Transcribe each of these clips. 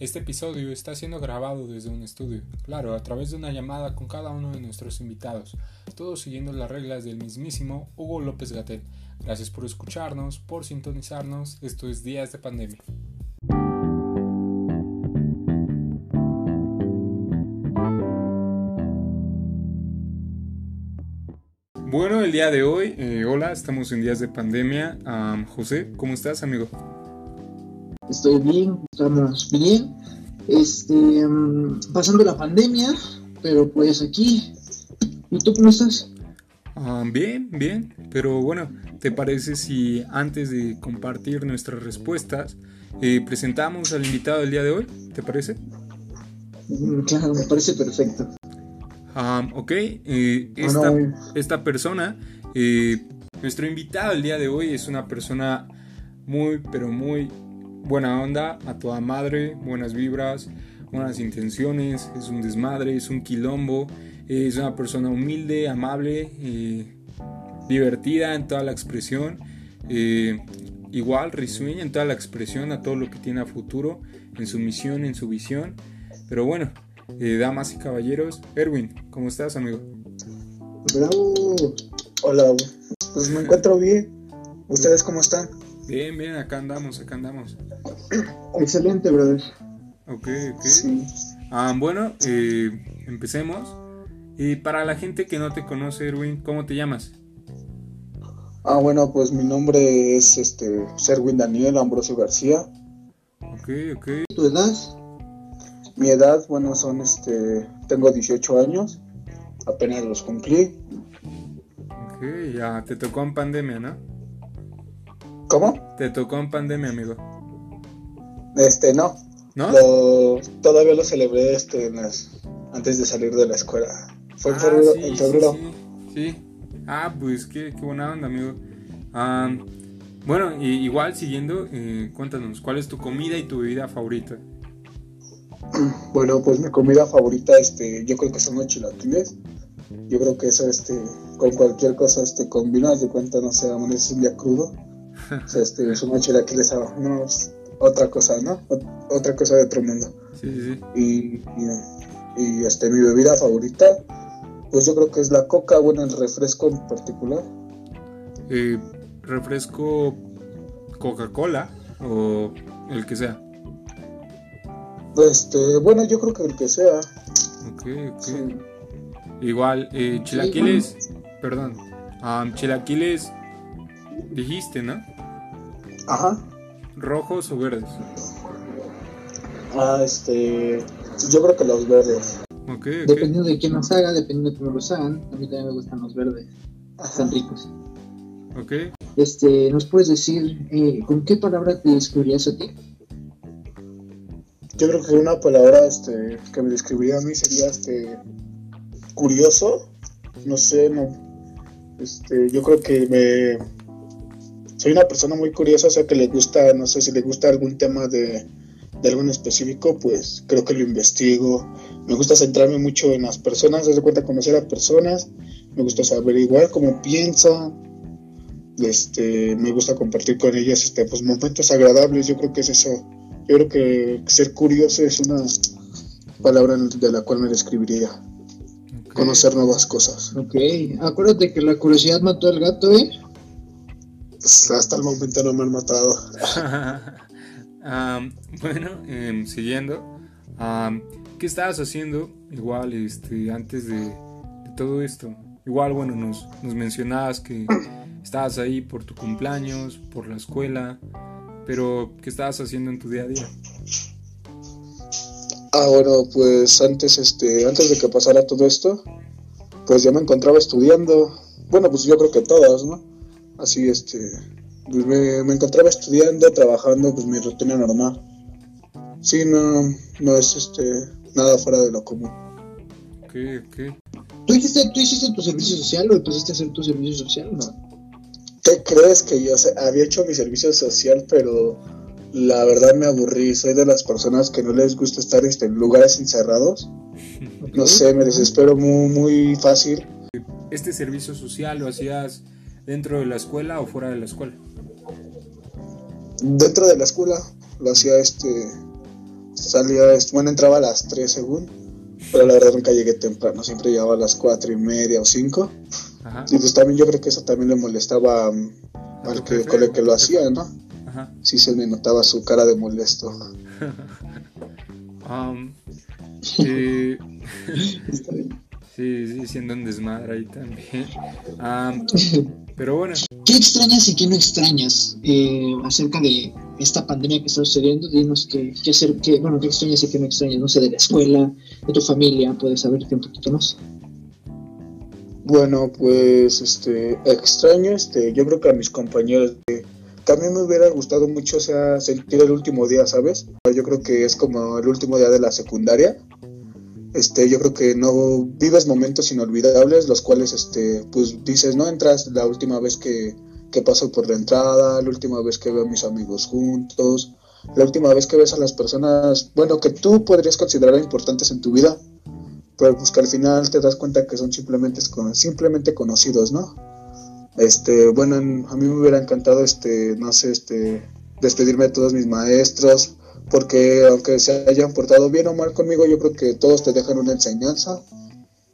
Este episodio está siendo grabado desde un estudio, claro, a través de una llamada con cada uno de nuestros invitados, todos siguiendo las reglas del mismísimo Hugo López Gatel. Gracias por escucharnos, por sintonizarnos, esto es Días de Pandemia. Bueno, el día de hoy, eh, hola, estamos en días de pandemia. José, ¿cómo estás, amigo? Estoy bien, estamos bien. Este, mm, pasando la pandemia, pero pues aquí. ¿Y tú cómo estás? bien, bien. Pero bueno, ¿te parece si antes de compartir nuestras respuestas, eh, presentamos al invitado del día de hoy? ¿Te parece? Mm, claro, me parece perfecto ok, eh, esta, persona, eh, nuestro invitado el día de hoy es una persona muy, pero muy buena onda, a toda madre, buenas vibras, buenas intenciones, es un desmadre, es un quilombo, es una persona humilde, amable, eh, divertida en toda la expresión, igual risueña en toda la expresión a todo lo que tiene a futuro, en su misión, en su visión. Pero bueno, eh, damas y caballeros. Erwin, ¿cómo estás, amigo? Bravo. Hola, pues me encuentro bien. ¿Ustedes cómo están? Bien, bien, acá andamos, acá andamos. Excelente, brother. Ok, ok. Sí. Ah, bueno, eh, empecemos. Y para la gente que no te conoce, Erwin, ¿cómo te llamas? Ah, bueno, pues mi nombre es este Serwin Daniel Ambrosio García. Ok, ok. ¿Tu edad? Mi edad, bueno, son este, tengo 18 años, apenas los cumplí. Ok, ya, te tocó en pandemia, ¿no? ¿Cómo? Te tocó en pandemia, amigo. Este, no. ¿No? todavía lo celebré este, antes de salir de la escuela. Fue en ah, febrero. Sí, sí, Ah, pues qué, qué buena onda, amigo. bueno, igual siguiendo, eh, cuéntanos, ¿cuál es tu comida y tu bebida favorita? Bueno, pues mi comida favorita, este, yo creo que son los chilaquiles. Yo creo que eso, este, con cualquier cosa, este, combinas de cuenta, no sé, es un día crudo. Este, son unos chilaquiles, ah, no, es otra cosa, ¿no? otra cosa de otro mundo. Sí, sí. Y, y, este, mi bebida favorita, pues yo creo que es la coca, bueno, el refresco en particular. Eh, refresco Coca-Cola o el que sea. Este, bueno, yo creo que el que sea. Ok, ok. Igual, eh, chilaquiles, perdón, chilaquiles dijiste, ¿no? Ajá. ¿Rojos o verdes? Ah, este, yo creo que los verdes. Okay, Dependiendo de quién los haga, dependiendo de cómo los hagan, a mí también me gustan los verdes. Están ricos. Ok. Este, ¿nos puedes decir eh, con qué palabra te describirías a ti? Yo creo que una palabra este, que me describiría a mí sería este curioso. No sé, no. Este, yo creo que me soy una persona muy curiosa, o sea que le gusta, no sé si le gusta algún tema de, de algo específico, pues creo que lo investigo. Me gusta centrarme mucho en las personas, darse cuenta conocer a personas, me gusta saber igual cómo piensan, este, me gusta compartir con ellas este, pues, momentos agradables, yo creo que es eso yo creo que ser curioso es una palabra de la cual me describiría. Conocer nuevas cosas. Ok, acuérdate que la curiosidad mató al gato, ¿eh? Pues, hasta el momento no me han matado. bueno, em, siguiendo, ¿qué estabas haciendo igual este, antes de, todo esto? Igual, bueno, nos, nos mencionabas que estabas ahí por tu cumpleaños, por la escuela, pero ¿qué estabas haciendo en tu día a día? Ah, bueno, pues antes, este, antes de que pasara todo esto, pues yo me encontraba estudiando. Bueno, pues yo creo que todas, ¿no? Así, este, pues me, encontraba estudiando, trabajando, pues mi rutina normal. Sí, no, no es, este, nada fuera de lo común. Ok, ok. ¿Tú hiciste, ¿Tú hiciste tu servicio social o empezaste a hacer tu servicio social o no? ¿Qué crees que yo había hecho mi servicio social, pero la verdad me aburrí? Soy de las personas que no les gusta estar este, en lugares encerrados. No sé, me desespero muy, muy fácil. ¿Este servicio social lo hacías dentro de la escuela o fuera de la escuela? Dentro de la escuela lo hacía este salía, bueno, entraba a las 3 según, pero la verdad nunca llegué temprano, siempre llegaba a las 4 y media o 5. Y pues también yo creo que eso también le molestaba um, al que, con el que lo hacía, ¿no? Ajá. Sí se me notaba su cara de molesto. um, sí, sí, siendo un desmadre ahí también. Um, pero bueno. ¿Qué extrañas y qué no extrañas eh, acerca de esta pandemia que está sucediendo? Dinos qué, qué hacer, qué, bueno, qué extrañas y qué no extrañas, no sé, de la escuela, de tu familia, puedes saberte un poquito más. Bueno, pues este extraño, este, yo creo que a mis compañeros que también me hubiera gustado mucho o sea, sentir el último día, ¿sabes? Yo creo que es como el último día de la secundaria. Este, yo creo que no vives momentos inolvidables, los cuales este, pues dices, no entras la última vez que, que paso por la entrada, la última vez que veo a mis amigos juntos, la última vez que ves a las personas, bueno, que tú podrías considerar importantes en tu vida pero pues que al final te das cuenta que son simplemente, simplemente conocidos, ¿no? Este, bueno, a mí me hubiera encantado, este, no sé, este, despedirme de todos mis maestros, porque aunque se hayan portado bien o mal conmigo, yo creo que todos te dejan una enseñanza,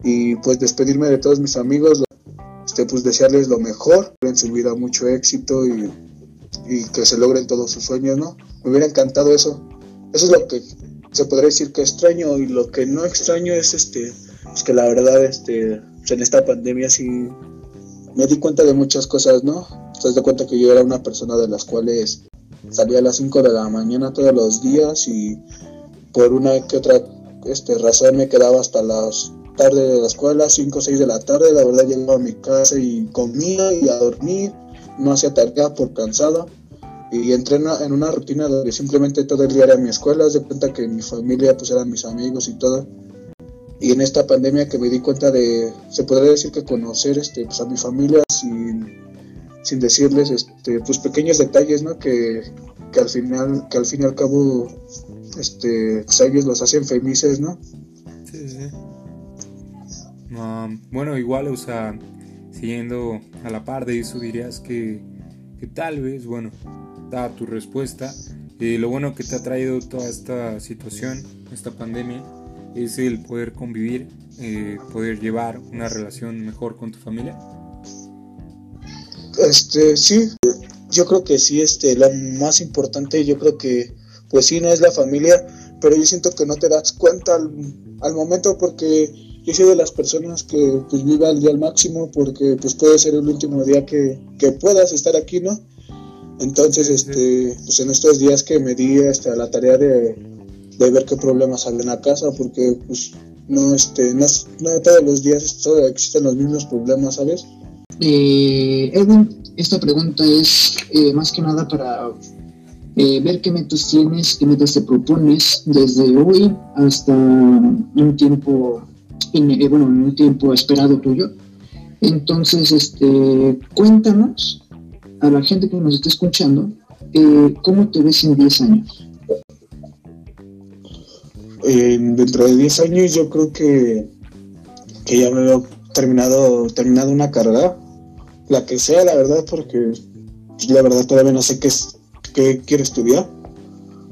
y pues despedirme de todos mis amigos, este, pues desearles lo mejor, en su vida mucho éxito y, y que se logren todos sus sueños, ¿no? Me hubiera encantado eso. Eso es lo que se podría decir que extraño y lo que no extraño es este pues que la verdad este en esta pandemia sí me di cuenta de muchas cosas no te das cuenta que yo era una persona de las cuales salía a las 5 de la mañana todos los días y por una que otra este razón me quedaba hasta las tarde de la escuela 5 o 6 de la tarde la verdad llegaba a mi casa y comía y a dormir no hacía tarea por cansada y entré en una, rutina donde simplemente todo el día era mi escuela, de cuenta que mi familia pues eran mis amigos y todo. Y en esta pandemia que me di cuenta de, se podría decir que conocer este, pues, a mi familia sin, sin decirles este, pues pequeños detalles, ¿no? Que, que al final, que al fin y al cabo, este, pues ellos los hacen felices, ¿no? Sí, sí. bueno, igual, o sea, siguiendo a la par de eso, dirías que, que tal vez, bueno, tu respuesta. y lo bueno que te ha traído toda esta situación, esta pandemia, es el poder convivir, eh, poder llevar una relación mejor con tu familia. Este, sí, yo creo que sí, este, lo más importante, yo creo que, pues sí, no es la familia, pero yo siento que no te das cuenta al, al momento porque yo soy de las personas que pues vive al día al máximo porque pues puede ser el último día que, que puedas estar aquí, ¿no? Entonces, este, pues en estos días que me di este, a la tarea de, ver qué problemas había en la casa, porque pues no, este, no, todos los días existen los mismos problemas, ¿sabes? Eh, Edwin, esta pregunta es eh, más que nada para eh, ver qué metas tienes, qué metas te propones desde hoy hasta un tiempo, eh, bueno, un tiempo esperado tuyo. Entonces, este, cuéntanos a la gente que nos está escuchando, ¿cómo te ves en 10 años? dentro de 10 años yo creo que, que ya me veo terminado, terminado una carrera, la que sea, la verdad, porque la verdad todavía no sé qué, es, qué quiero estudiar,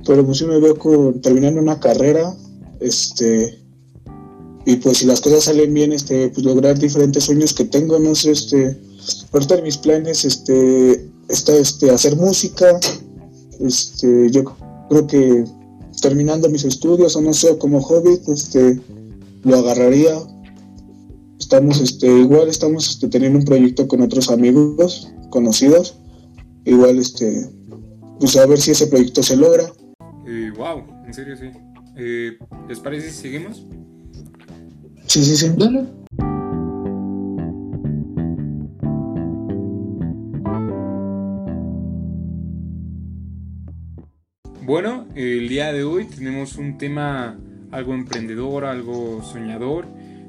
pero pues sí me veo con, terminando una carrera, este, y pues si las cosas salen bien, este, pues lograr diferentes sueños que tengo, no sé, este, ahorita mis planes este, está este, hacer música. Este, yo creo que terminando mis estudios, o no sé, como hobby, este, lo agarraría. Estamos, este, igual estamos este, teniendo un proyecto con otros amigos conocidos. Igual, este, pues a ver si ese proyecto se logra. wow, eh, en serio, sí. Eh, ¿Les parece si seguimos? Sí, sí, sí. Dale. Bueno, el día de hoy tenemos un tema algo emprendedor, algo soñador,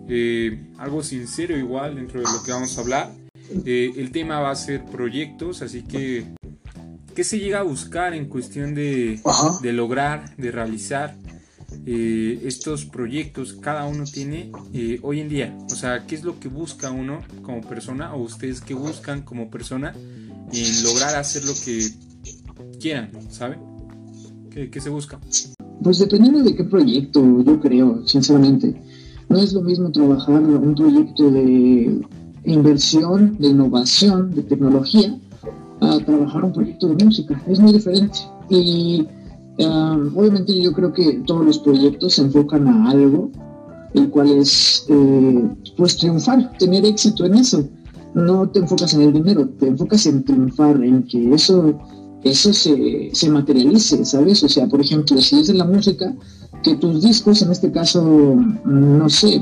eh, algo sincero igual dentro de lo que vamos a hablar. Eh, el tema va a ser proyectos, así que ¿qué se llega a buscar en cuestión de, lograr, de realizar eh, estos proyectos cada uno tiene hoy en día? O sea, ¿qué es lo que busca uno como persona o ustedes qué buscan como persona en lograr hacer lo que quieran, ¿saben? ¿Qué, se busca? pues dependiendo de qué proyecto, yo creo, sinceramente. No es lo mismo trabajar un proyecto de inversión, de innovación, de tecnología, a trabajar un proyecto de música. Es muy diferente. Y ah, obviamente yo creo que todos los proyectos se enfocan a algo, el cual es eh, pues triunfar, tener éxito en eso. No te enfocas en el dinero, te enfocas en triunfar, en que eso, eso se, se materialice, ¿sabes? O sea, por ejemplo, si es en la música, que tus discos, en este caso, no sé,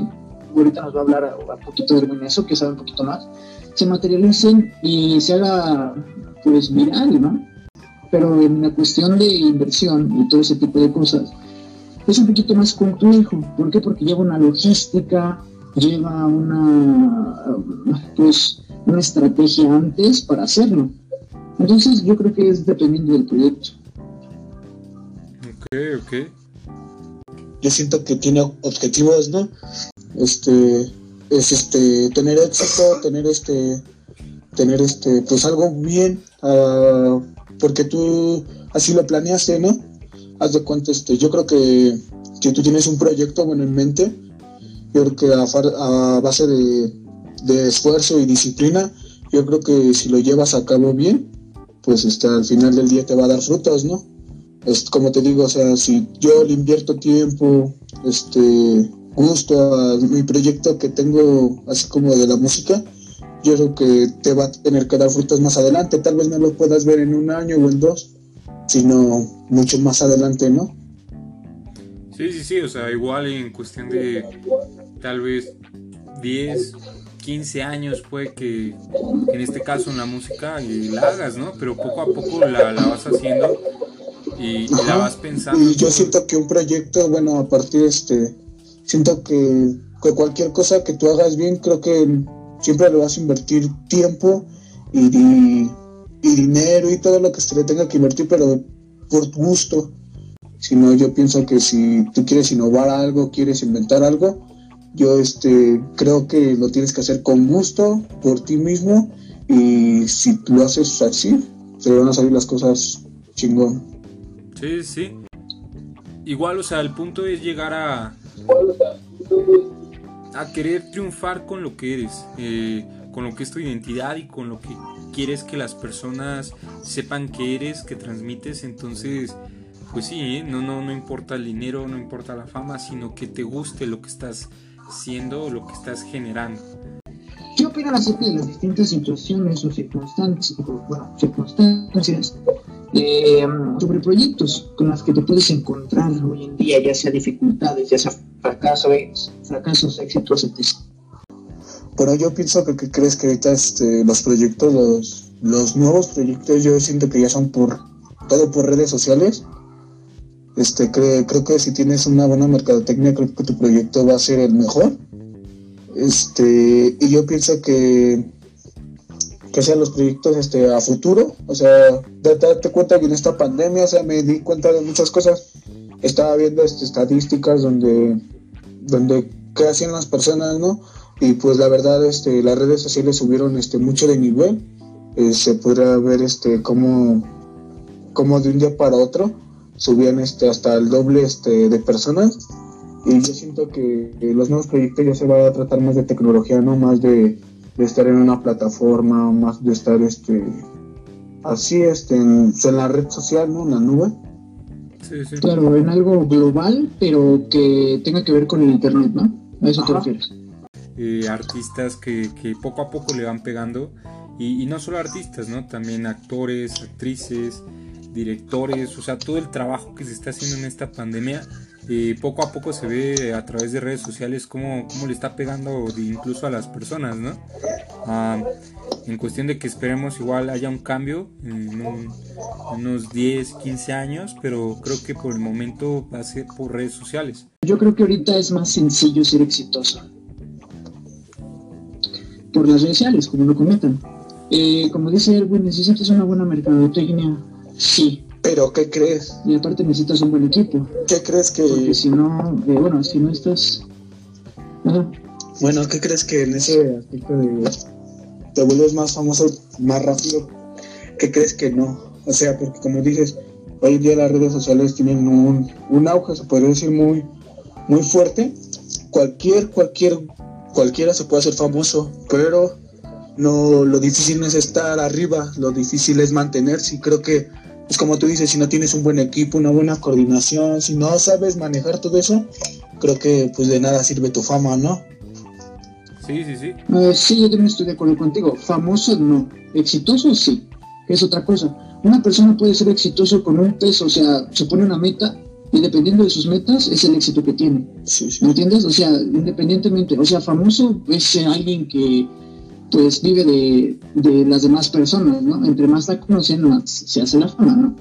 ahorita nos va a hablar un poquito de eso, que sabe un poquito más, se materialicen y se haga pues viral, ¿no? Pero en la cuestión de inversión y todo ese tipo de cosas, es un poquito más complejo. ¿Por qué? Porque lleva una logística, lleva una, pues, una estrategia antes para hacerlo. Entonces yo creo que es dependiendo del proyecto. Ok, ok. Yo siento que tiene objetivos, ¿no? Este, es este, tener éxito, tener este, tener este, pues algo bien, uh, porque tú así lo planeaste, ¿no? Haz de cuenta, este, yo creo que si tú tienes un proyecto bueno en mente, yo creo que a, base de, de, esfuerzo y disciplina, yo creo que si lo llevas a cabo bien, pues este, al final del día te va a dar frutos, ¿no? Es como te digo, o sea, si yo le invierto tiempo, este, gusto a mi proyecto que tengo, así como de la música, yo creo que te va a tener que dar frutos más adelante. Tal vez no lo puedas ver en un año o en dos, sino mucho más adelante, ¿no? Sí, sí, sí, o sea, igual en cuestión de tal vez 10, 15 años puede que en este caso en la música la hagas, ¿no? Pero poco a poco la, vas haciendo y, la vas pensando. Y yo siento que un proyecto, bueno, a partir de este, siento que, que cualquier cosa que tú hagas bien, creo que siempre le vas a invertir tiempo y, dinero y todo lo que se le tenga que invertir, pero por tu gusto. Si no, yo pienso que si tú quieres innovar algo, quieres inventar algo, yo este, creo que lo tienes que hacer con gusto, por ti mismo, y si lo haces así, se van a salir las cosas chingón. Sí, sí. Igual, o sea, el punto es llegar a, a querer triunfar con lo que eres, eh, con lo que es tu identidad y con lo que quieres que las personas sepan que eres, que transmites. Entonces, pues sí, ¿eh? no, no, no importa el dinero, no importa la fama, sino que te guste lo que estás siendo o lo que estás generando. ¿Qué opinan acerca de las distintas situaciones o circunstancias, bueno, circunstancias eh, sobre proyectos con las que te puedes encontrar hoy en día, ya sea dificultades, ya sea fracasos, fracasos, éxitos, etc. Bueno, yo pienso que, crees que ahorita este, los proyectos, los, los nuevos proyectos, yo siento que ya son por todo por redes sociales. Este, creo que si tienes una buena mercadotecnia, creo que tu proyecto va a ser el mejor. Este, y yo pienso que que sean los proyectos este, a futuro. O sea, date, cuenta que en esta pandemia, o sea, me di cuenta de muchas cosas. Estaba viendo este, estadísticas donde, donde qué hacían las personas, ¿no? Y pues la verdad, este, las redes sociales subieron este, mucho de nivel. Eh, se podrá ver este, cómo, cómo de un día para otro subían este, hasta el doble este, de personas. Y yo siento que los nuevos proyectos ya se va a tratar más de tecnología, no más de de estar en una plataforma, más de estar este así este en, la red social, ¿no? En la nube. Sí, sí. Claro, en algo global, pero que tenga que ver con el internet, ¿no? A eso te refieres. Eh, artistas que, que, poco a poco le van pegando y, y, no solo artistas, ¿no? También actores, actrices, directores, o sea, todo el trabajo que se está haciendo en esta pandemia y poco a poco se ve a través de redes sociales cómo, cómo le está pegando incluso a las personas, ¿no? Ah, en cuestión de que esperemos igual haya un cambio en unos 10, 15 años, pero creo que por el momento va a ser por redes sociales. Yo creo que ahorita es más sencillo ser exitoso. Por las redes sociales, como lo comentan. Eh, como dice Erwin, necesitas una buena mercadotecnia, sí, pero, ¿qué crees? Y aparte necesitas un buen equipo. ¿Qué crees que.? Porque si no, eh, bueno, si no estás. Bueno, ¿qué crees que en ese aspecto de. te vuelves más famoso más rápido? ¿Qué crees que no? O sea, porque como dices, hoy en día las redes sociales tienen un, un auge, se podría decir, muy, muy fuerte. Cualquier, cualquier, cualquiera se puede hacer famoso, pero no, lo difícil no es estar arriba, lo difícil es mantenerse. Y creo que como tú dices, si no tienes un buen equipo, una buena coordinación, si no sabes manejar todo eso, creo que pues de nada sirve tu fama, ¿no? Sí, sí, sí. sí, yo también estoy de acuerdo contigo. Famoso no, exitoso sí, es otra cosa. Una persona puede ser exitoso con un peso, o sea, se pone una meta y dependiendo de sus metas es el éxito que tiene. ¿Me entiendes? O sea, independientemente, o sea, famoso es alguien que pues vive de, de, las demás personas, ¿no? Entre más la conocen, más se hace la fama, ¿no?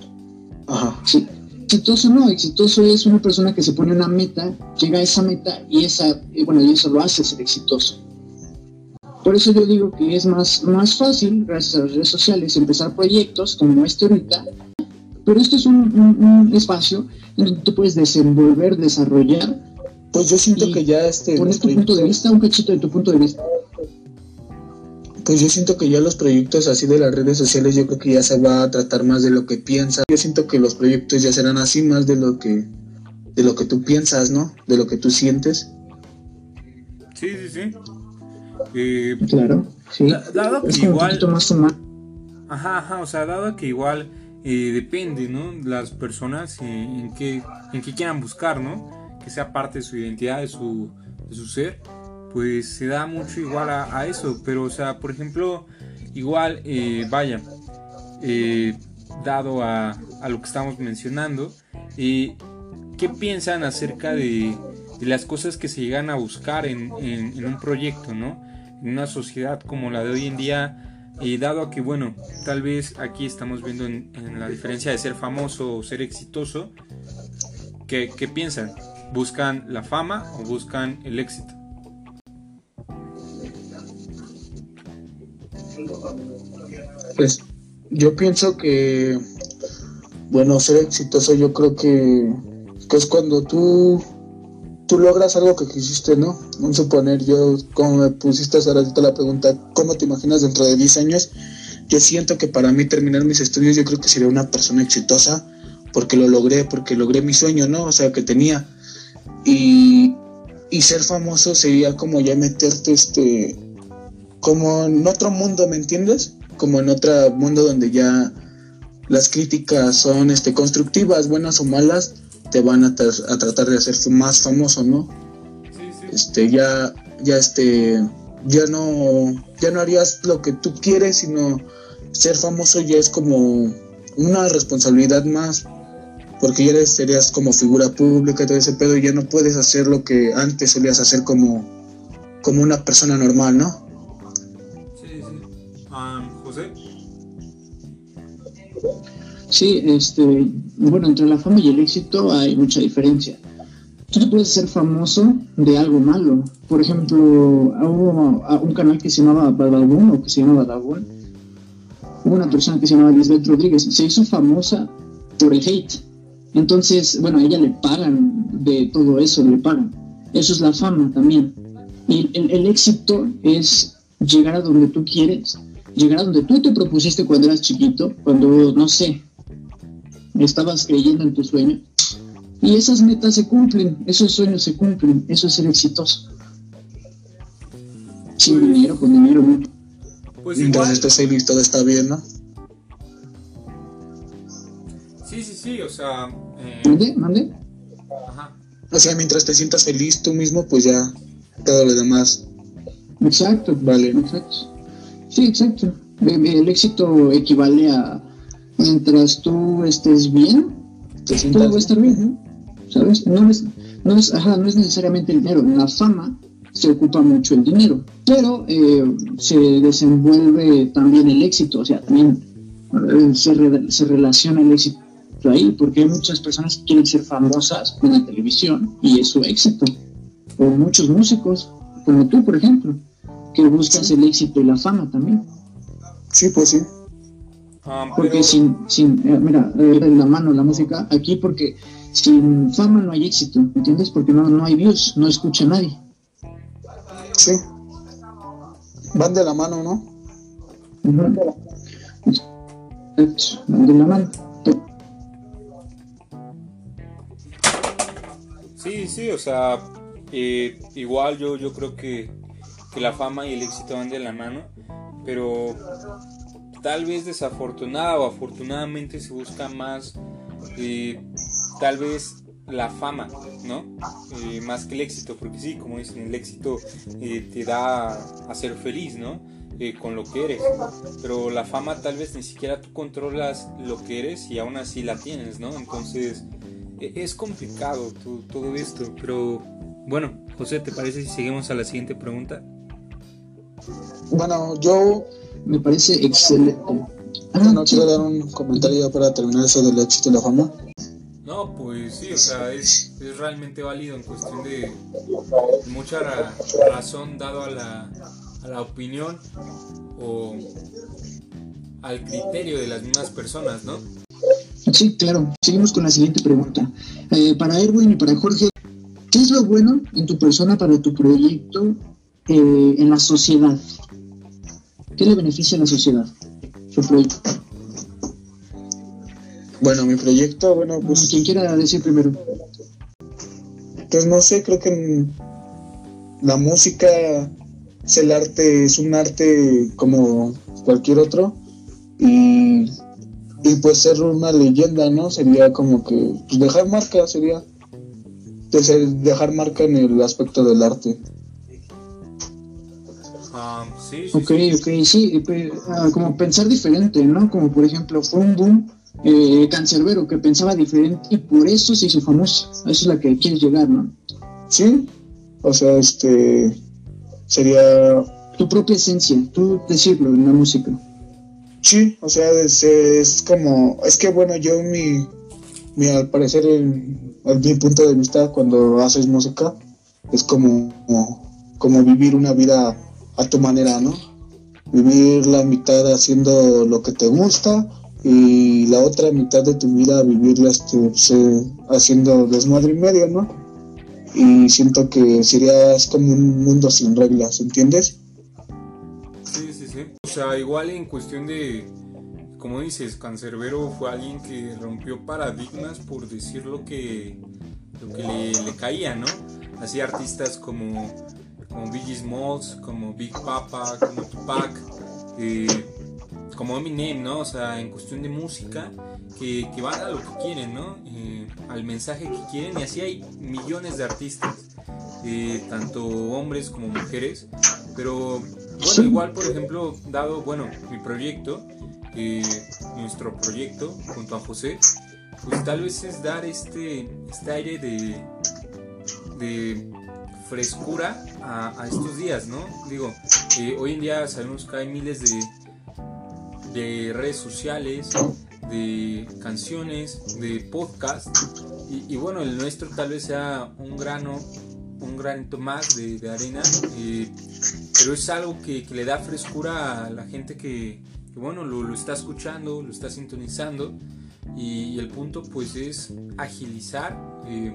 Ajá. Sí. Exitoso no, exitoso es una persona que se pone una meta, llega a esa meta y esa, bueno, y eso lo hace ser exitoso. Por eso yo digo que es más, más fácil, gracias a las redes sociales, empezar proyectos como este ahorita, pero esto es un, un, espacio donde tú puedes desenvolver, desarrollar. Pues yo siento que ya este... Poner tu punto de vista, un cachito de tu punto de vista. Pues yo siento que ya los proyectos así de las redes sociales yo creo que ya se va a tratar más de lo que piensas. Yo siento que los proyectos ya serán así más de lo que de lo que tú piensas, ¿no? De lo que tú sientes. Sí, sí, sí. Eh, claro, sí. dado que igual más Ajá, ajá, o sea, dado que igual eh, depende, ¿no? Las personas eh, en qué en qué quieran buscar, ¿no? Que sea parte de su identidad, de su de su ser pues se da mucho igual a, eso. Pero, o sea, por ejemplo, igual, eh, vaya, eh, dado a, lo que estamos mencionando, eh, ¿qué piensan acerca de, las cosas que se llegan a buscar en, un proyecto, ¿no? En una sociedad como la de hoy en día, dado a que, bueno, tal vez aquí estamos viendo en, la diferencia de ser famoso o ser exitoso, ¿qué, ¿qué piensan? ¿Buscan la fama o buscan el éxito? Pues yo pienso que, bueno, ser exitoso yo creo que, es cuando tú, tú logras algo que quisiste, ¿no? Un suponer, yo, como me pusiste hace la pregunta, ¿cómo te imaginas dentro de 10 años? Yo siento que para mí terminar mis estudios yo creo que sería una persona exitosa porque lo logré, porque logré mi sueño, ¿no? O sea, que tenía. Y, y ser famoso sería como ya meterte este como en otro mundo, ¿me entiendes? Como en otro mundo donde ya las críticas son este, constructivas, buenas o malas, te van a, tratar de hacer más famoso, ¿no? Este, ya, ya este, ya no, ya no harías lo que tú quieres, sino ser famoso ya es como una responsabilidad más, porque ya serías como figura pública y todo ese pedo, y ya no puedes hacer lo que antes solías hacer como, como una persona normal, ¿no? Sí, este, bueno, entre la fama y el éxito hay mucha diferencia. Tú te puedes ser famoso de algo malo. Por ejemplo, hubo un canal que se llamaba Badabun o que se llama Badabun. Hubo una persona que se llamaba Lisbeth Rodríguez. Se hizo famosa por el hate. Entonces, bueno, a ella le pagan de todo eso, le pagan. Eso es la fama también. Y el éxito es llegar a donde tú quieres llegar a donde tú te propusiste cuando eras chiquito, cuando, no sé, estabas creyendo en tu sueño. Y esas metas se cumplen, esos sueños se cumplen, eso es ser exitoso. Sin pues, dinero, con dinero, ¿no? Pues Mientras estés feliz, todo está bien, ¿no? Sí, sí, sí, o sea... Eh... ¿Mande? ¿Mande? Ajá. O sea, mientras te sientas feliz tú mismo, pues ya todo lo demás. Exacto, vale. Exacto. Sí, exacto. El éxito equivale a mientras tú estés bien, todo va a estar bien, ¿no? ¿Sabes? No es, no es, ajá, no es necesariamente el dinero. La fama se ocupa mucho el dinero, pero eh, se desenvuelve también el éxito, o sea, también eh, se, se relaciona el éxito ahí, porque hay muchas personas que quieren ser famosas en la televisión y es su éxito, o muchos músicos, como tú, por ejemplo que buscas el éxito y la fama también. Sí, pues sí. Ah, porque sin, sin, eh, mira, en la mano la música aquí, porque sin fama no hay éxito, ¿entiendes? Porque no, no hay views, no escucha nadie. Sí. Van de la mano, ¿no? Uh -huh. Van de la mano. Sí, sí, o sea, eh, igual yo, yo creo que, que la fama y el éxito van de la mano, pero tal vez desafortunada o afortunadamente se busca más eh, tal vez la fama, ¿no? Eh, más que el éxito, porque sí, como dicen, el éxito eh, te da a ser feliz, ¿no? con lo que eres, pero la fama tal vez ni siquiera tú controlas lo que eres y aún así la tienes, ¿no? Entonces e, es complicado todo, todo esto, pero bueno, José, ¿te parece si seguimos a la siguiente pregunta? Bueno, yo me parece excelente. Ah, no quiero dar un comentario para terminar eso del éxito y la fama. No, pues sí, o sea, es, es realmente válido en cuestión de mucha razón dado a la, a la opinión o al criterio de las mismas personas, ¿no? Sí, claro. Seguimos con la siguiente pregunta. Eh, para Erwin y para Jorge, ¿qué es lo bueno en tu persona para tu proyecto eh, en la sociedad? ¿Qué le beneficia a la sociedad? Su proyecto. Bueno, mi proyecto, bueno, pues. Quien quiera decir primero. Pues no sé, creo que la música es el arte, es un arte como cualquier otro. Y, y pues ser una leyenda, ¿no? Sería como que pues dejar marca, sería dejar marca en el aspecto del arte. Sí, sí, ok, ok, sí, ah, como pensar diferente, ¿no? Como por ejemplo, fue un boom eh, cancerbero que pensaba diferente y por eso se hizo famoso. Eso es la que quieres llegar, ¿no? Sí, o sea, este sería tu propia esencia, tú decirlo en la música. Sí, o sea, es, como, es que bueno, yo mi, mi al parecer, en, mi punto de vista cuando haces música, es como, como vivir una vida a tu manera, ¿no? Vivir la mitad haciendo lo que te gusta y la otra mitad de tu vida vivirla este, haciendo desmadre y medio, ¿no? Y siento que sería como un mundo sin reglas, ¿entiendes? Sí, sí, sí. O sea, igual en cuestión de, como dices, Cancerbero fue alguien que rompió paradigmas por decir lo que, lo que le, le caía, ¿no? Así artistas como como Biggie Smalls, como Big Papa, como Tupac, eh, como Eminem, ¿no? O sea, en cuestión de música, que, que van a lo que quieren, ¿no? Eh, al mensaje que quieren, y así hay millones de artistas, eh, tanto hombres como mujeres, pero bueno, igual, por ejemplo, dado, bueno, mi proyecto, nuestro proyecto junto a José, pues tal vez es dar este, este aire de, de frescura a, estos días, ¿no? Digo, eh, hoy en día sabemos que hay miles de, de redes sociales, de canciones, de podcasts, y, bueno, el nuestro tal vez sea un grano, un granito más de, arena, eh, pero es algo que, le da frescura a la gente que, bueno, lo, está escuchando, lo está sintonizando, y, el punto pues es agilizar. Eh,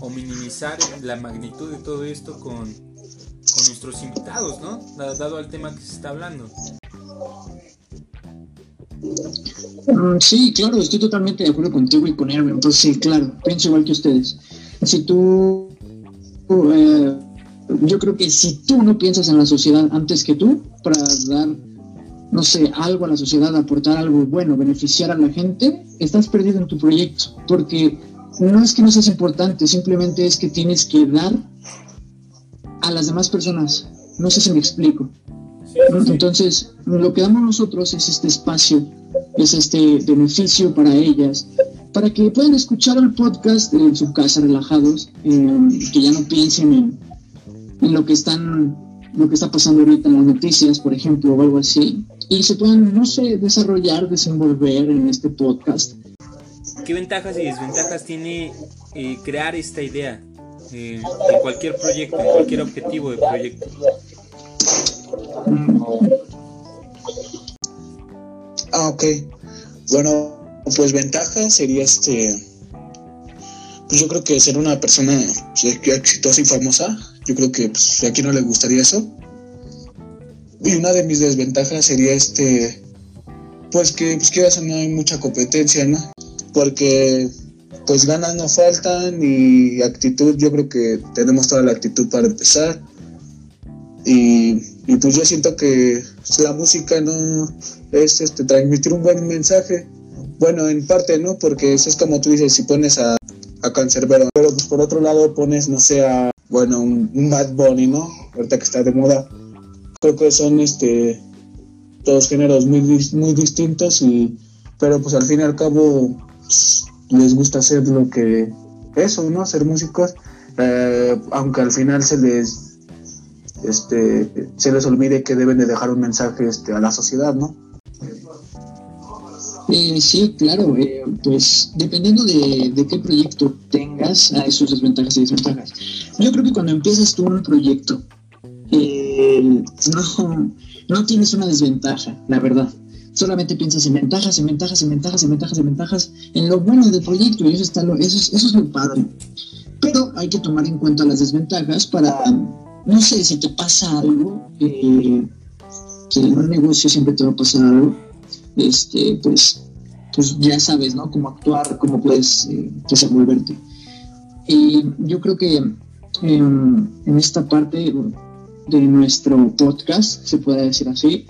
o minimizar la magnitud de todo esto con, con nuestros invitados, ¿no? Dado al tema que se está hablando. Mm, sí, claro, estoy totalmente de acuerdo contigo y con él. Entonces, sí, claro, pienso igual que ustedes. Si tú, eh, yo creo que si tú no piensas en la sociedad antes que tú, para dar, no sé, algo a la sociedad, aportar algo bueno, beneficiar a la gente, estás perdido en tu proyecto. Porque no es que no seas importante, simplemente es que tienes que dar a las demás personas. No sé si me explico. Entonces, lo que damos nosotros es este espacio, es este beneficio para ellas, para que puedan escuchar el podcast en su casa relajados, eh, que ya no piensen en, en, lo que están, lo que está pasando ahorita en las noticias, por ejemplo, o algo así, y se puedan, no sé, desarrollar, desenvolver en este podcast ¿Qué ventajas y desventajas tiene eh, crear esta idea eh, en cualquier proyecto, en cualquier objetivo de proyecto? Ah, ok. Bueno, pues ventaja sería este. Pues yo creo que ser una persona pues, exitosa y famosa. Yo creo que pues, a quién no le gustaría eso. Y una de mis desventajas sería este. Pues que, pues quieras no hay mucha competencia, ¿no? Porque pues ganas no faltan y actitud, yo creo que tenemos toda la actitud para empezar. Y, pues yo siento que la música no es este, transmitir un buen mensaje. Bueno, en parte, ¿no? Porque eso es como tú dices, si pones a, a Cancerbero, pero pues por otro lado pones, no sé, a, bueno, un, un Bad Bunny, ¿no? Ahorita que está de moda. Creo que son este todos géneros muy, muy distintos y pero pues al fin y al cabo les gusta hacer lo que eso, ¿no? Ser músicos, eh, aunque al final se les este se les olvide que deben de dejar un mensaje este, a la sociedad, ¿no? Eh, sí, claro, eh, pues dependiendo de, de, qué proyecto tengas, hay sus desventajas y desventajas. Yo creo que cuando empiezas tú un proyecto, no, no tienes una desventaja, la verdad solamente piensas en ventajas, en ventajas, en ventajas, en ventajas, en ventajas, en lo bueno del proyecto y eso, está lo, eso, es, eso es lo padre. Pero hay que tomar en cuenta las desventajas para, no sé, si te pasa algo, eh, que en un negocio siempre te va a pasar algo, este, pues, pues ya sabes, ¿no? Cómo actuar, cómo puedes eh, desenvolverte. Y yo creo que em, en esta parte de nuestro podcast, se puede decir así,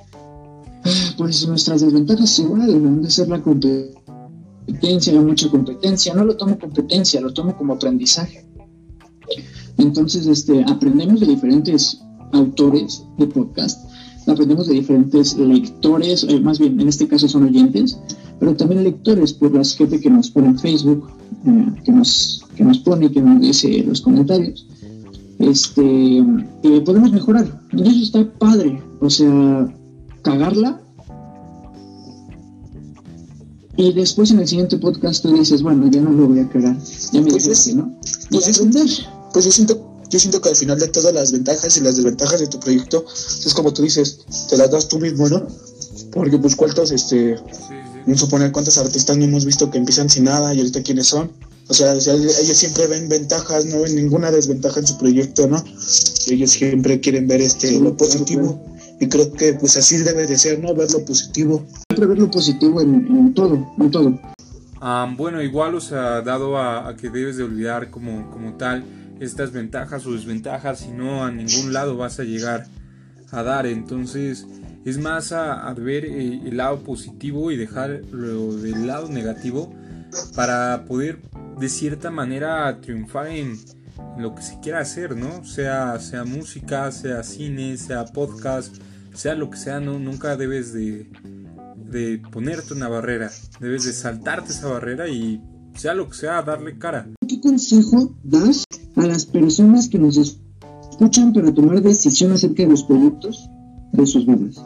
pues nuestras desventajas igual deben de ser la competencia, mucha competencia. No lo tomo competencia, lo tomo como aprendizaje. Entonces, este, aprendemos de diferentes autores de podcast, aprendemos de diferentes lectores, eh, más bien en este caso son oyentes, pero también lectores por las gente que nos pone en Facebook, eh, que, nos, que nos pone, que nos dice los comentarios. Este, eh, podemos mejorar. Y eso está padre. O sea, cagarla y después en el siguiente podcast tú dices, bueno, ya no lo voy a cagar, ya me pues ¿no? Pues, pues yo siento, yo siento que al final de todas las ventajas y las desventajas de tu proyecto, es como tú dices, te las das tú mismo, ¿no? Porque pues cuántos, este, sí, suponer cuántos artistas no hemos visto que empiezan sin nada y ahorita quiénes son. O sea, ellos siempre ven ventajas, no ven ninguna desventaja en su proyecto, ¿no? Ellos siempre quieren ver este lo positivo y creo que pues así debe de ser, ¿no? Ver lo positivo. Siempre ver lo positivo en, todo, en todo. bueno, igual, o sea, dado a, que debes de olvidar como, como tal estas ventajas o desventajas, si no a ningún lado vas a llegar a dar. Entonces, es más a, ver eh, el lado positivo y dejar lo del lado negativo para poder de cierta manera triunfar en, lo que se quiera hacer, ¿no? Sea, sea música, sea cine, sea podcast, sea lo que sea, no, nunca debes de, de ponerte una barrera, debes de saltarte esa barrera y sea lo que sea, darle cara. ¿Qué consejo das a las personas que nos escuchan para tomar decisión acerca de los proyectos de sus vidas?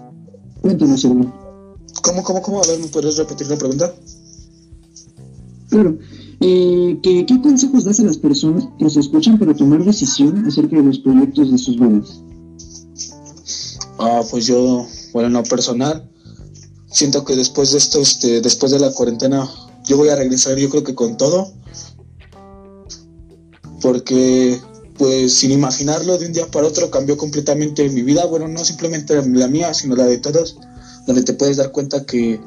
Cuéntanos, hermano. ¿Cómo, cómo, cómo? A ver, ¿me puedes repetir la pregunta? Claro. Eh, ¿qué, ¿Qué consejos das a las personas que nos escuchan para tomar decisión acerca de los proyectos de sus vidas? Ah, pues yo, bueno, en lo personal, siento que después de esto, este, después de la cuarentena, yo voy a regresar, yo creo que con todo. Porque, pues, sin imaginarlo, de un día para otro cambió completamente mi vida. Bueno, no simplemente la mía, sino la de todos. Donde te puedes dar cuenta que,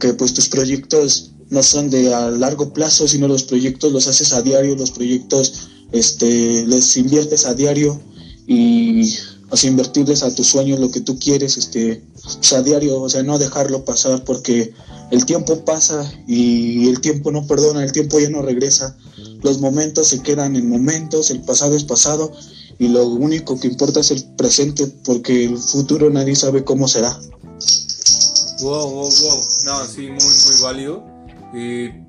que pues, tus proyectos no son de a largo plazo, sino los proyectos los haces a diario, los proyectos, este, les inviertes a diario. Y o sea, invertirles a tus sueños lo que tú quieres, este, o sea, diario, o sea, no dejarlo pasar porque el tiempo pasa y el tiempo no perdona, el tiempo ya no regresa, los momentos se quedan en momentos, el pasado es pasado y lo único que importa es el presente porque el futuro nadie sabe cómo será. Wow, wow, wow, no, sí, muy, muy válido. Eh,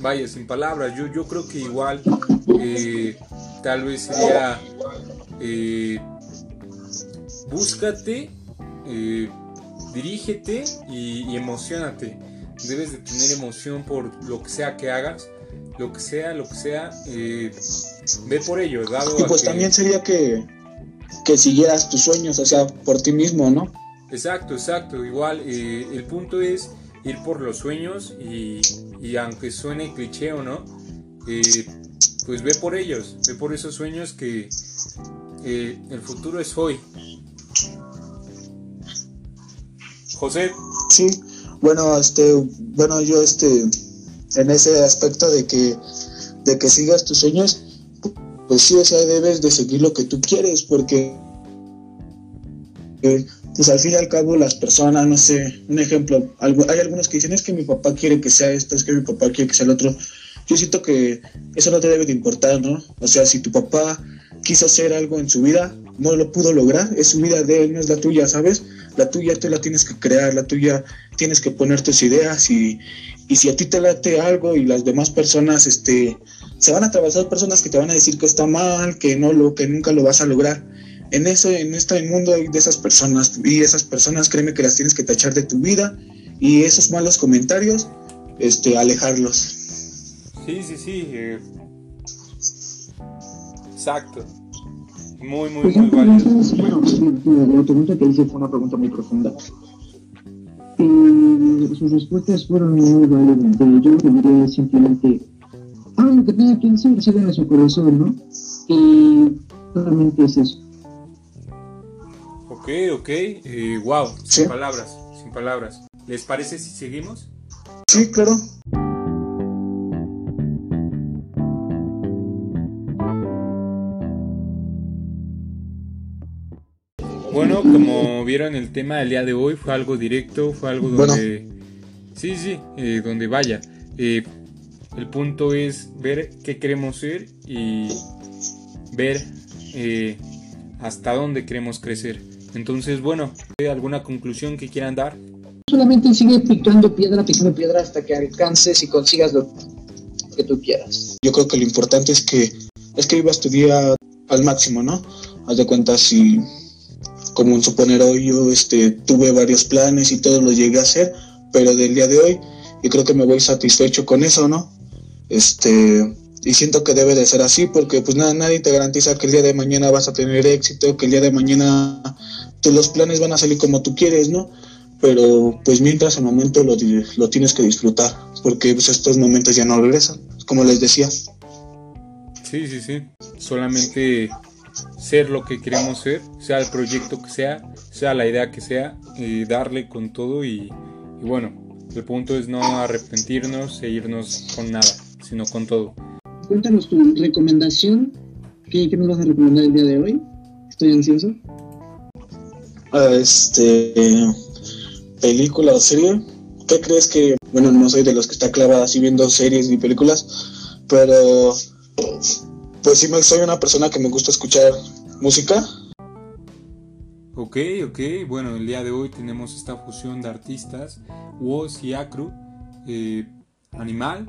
vaya, sin palabras, yo, yo creo que igual eh, tal vez sería... Eh, búscate, eh, dirígete y, emocionate. Debes de tener emoción por lo que sea que hagas, lo que sea, lo que sea, eh, ve por ello. Dado y pues también sería que, que siguieras tus sueños, o sea, por ti mismo, ¿no? Exacto, exacto. Igual, eh, el punto es ir por los sueños y, y aunque suene cliché o no, pues ve por ellos, ve por esos sueños que el futuro es hoy. José. Sí, bueno, este, bueno, yo este, en ese aspecto de que de que sigas tus sueños, pues sí, o sea, debes de seguir lo que tú quieres, porque pues al fin y al cabo las personas, no sé, un ejemplo, hay algunos que dicen es que mi papá quiere que sea esto, es que mi papá quiere que sea el otro. Yo siento que eso no te debe de importar, ¿no? O sea, si tu papá quiso hacer algo en su vida, no lo pudo lograr, es su vida de él, no es la tuya, ¿sabes? La tuya tú la tienes que crear, la tuya tienes que poner tus ideas y, y si a ti te late algo y las demás personas, este, se van a atravesar personas que te van a decir que está mal, que no lo, que nunca lo vas a lograr. En eso, en este mundo hay de esas personas y esas personas, créeme que las tienes que tachar de tu vida y esos malos comentarios, este, alejarlos. Sí, sí, sí. Eh, exacto. Muy, muy, pues muy válido. Bueno, la pregunta que hice fue una pregunta muy profunda. Eh, sus respuestas fueron muy válidas. Yo diría simplemente, ah, lo que tenga que decir, sale de su corazón, ¿no? Y solamente es eso. Ok, ok, eh, wow, sin palabras, sin palabras. ¿Les parece si seguimos? Sí, claro. Como vieron el tema del día de hoy fue algo directo, fue algo donde... Sí, sí, eh, donde vaya. Eh, el punto es ver qué queremos ser y ver hasta dónde queremos crecer. Entonces, bueno, ¿alguna conclusión que quieran dar? Solamente sigue picando piedra, picando piedra hasta que alcances y consigas lo que tú quieras. Yo creo que lo importante es que es que vivas tu día al máximo, ¿no? Haz de cuenta si, como un suponer hoy, yo este, tuve varios planes y todo lo llegué a hacer, pero del día de hoy yo creo que me voy satisfecho con eso, ¿no? Este, y siento que debe de ser así porque pues nada, nadie te garantiza que el día de mañana vas a tener éxito, que el día de mañana pues, los planes van a salir como tú quieres, ¿no? Pero pues mientras el momento lo, lo tienes que disfrutar porque pues estos momentos ya no regresan, como les decía. Sí, sí, sí. Solamente ser lo que queremos ser, sea el proyecto que sea, sea la idea que sea, y darle con todo y, y bueno, el punto es no arrepentirnos e irnos con nada, sino con todo cuéntanos tu recomendación. ¿Qué, nos vas a recomendar el día de hoy? Estoy ansioso. Ah, este. Película o serie. ¿Qué crees que.? Bueno, no soy de los que está clavada así viendo series y películas, pero. Pues sí, soy una persona que me gusta escuchar música. Ok, ok. Bueno, el día de hoy tenemos esta fusión de artistas, Woz y Acru, eh, Animal,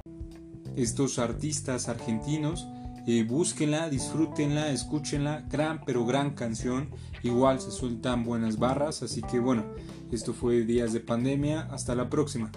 estos artistas argentinos. Eh, búsquenla, disfrútenla, escúchenla, gran pero gran canción, igual se sueltan buenas barras, así que bueno, esto fue Días de Pandemia, hasta la próxima.